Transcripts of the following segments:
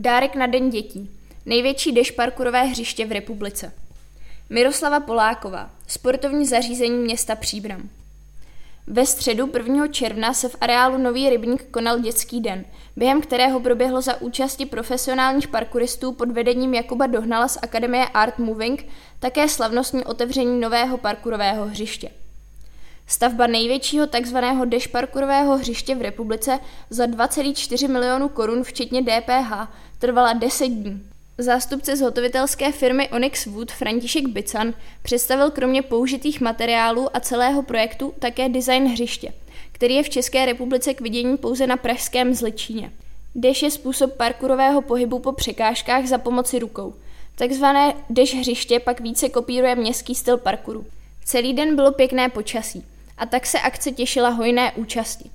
Dárek na Den dětí. Největší dešparkurové hřiště v republice. Miroslava Poláková. Sportovní zařízení města Příbram. Ve středu 1. června se v areálu Nový rybník konal dětský den, během kterého proběhlo za účasti profesionálních parkouristů pod vedením Jakuba Dohnala z Akademie Art Moving také slavnostní otevření nového parkourového hřiště. Stavba největšího tzv. dešparkurového hřiště v republice za 2,4 milionů korun včetně DPH trvala 10 dní. Zástupce zhotovitelské firmy Onyx Wood František Bican představil kromě použitých materiálů a celého projektu také design hřiště, který je v České republice k vidění pouze na pražském Zličíně. Deš je způsob parkourového pohybu po překážkách za pomoci rukou. Takzvané deš hřiště pak více kopíruje městský styl parkouru. Celý den bylo pěkné počasí a tak se akce těšila hojné účasti.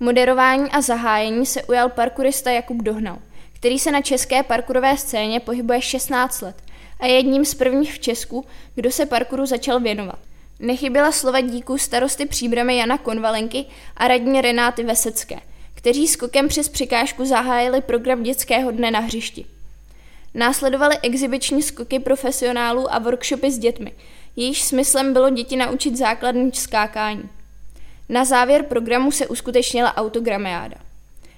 Moderování a zahájení se ujal parkourista Jakub Dohnal, který se na české parkourové scéně pohybuje 16 let a je jedním z prvních v Česku, kdo se parkouru začal věnovat. Nechyběla slova díků starosty příbramy Jana Konvalenky a radní Renáty Vesecké, kteří skokem přes překážku zahájili program dětského dne na hřišti. Následovaly exibiční skoky profesionálů a workshopy s dětmi, jejíž smyslem bylo děti naučit základní skákání. Na závěr programu se uskutečnila autogramiáda.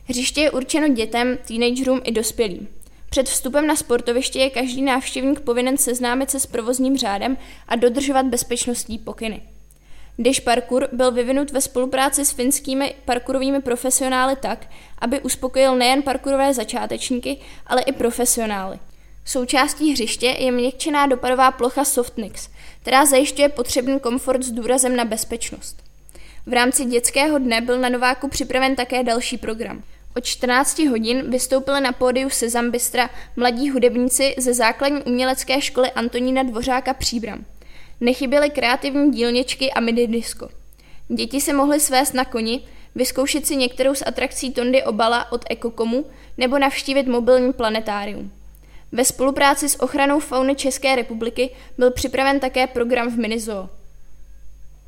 Hřiště je určeno dětem, teenagerům i dospělým. Před vstupem na sportoviště je každý návštěvník povinen seznámit se s provozním řádem a dodržovat bezpečnostní pokyny. Dish Parkour byl vyvinut ve spolupráci s finskými parkourovými profesionály tak, aby uspokojil nejen parkourové začátečníky, ale i profesionály. Součástí hřiště je měkčená dopadová plocha Softnix, která zajišťuje potřebný komfort s důrazem na bezpečnost. V rámci dětského dne byl na Nováku připraven také další program. Od 14 hodin vystoupili na pódiu se Zambistra mladí hudebníci ze základní umělecké školy Antonína Dvořáka Příbram. Nechyběly kreativní dílničky a midi disco. Děti se mohly svést na koni, vyzkoušet si některou z atrakcí Tondy Obala od Ekokomu nebo navštívit mobilní planetárium. Ve spolupráci s ochranou fauny České republiky byl připraven také program v Minizoo.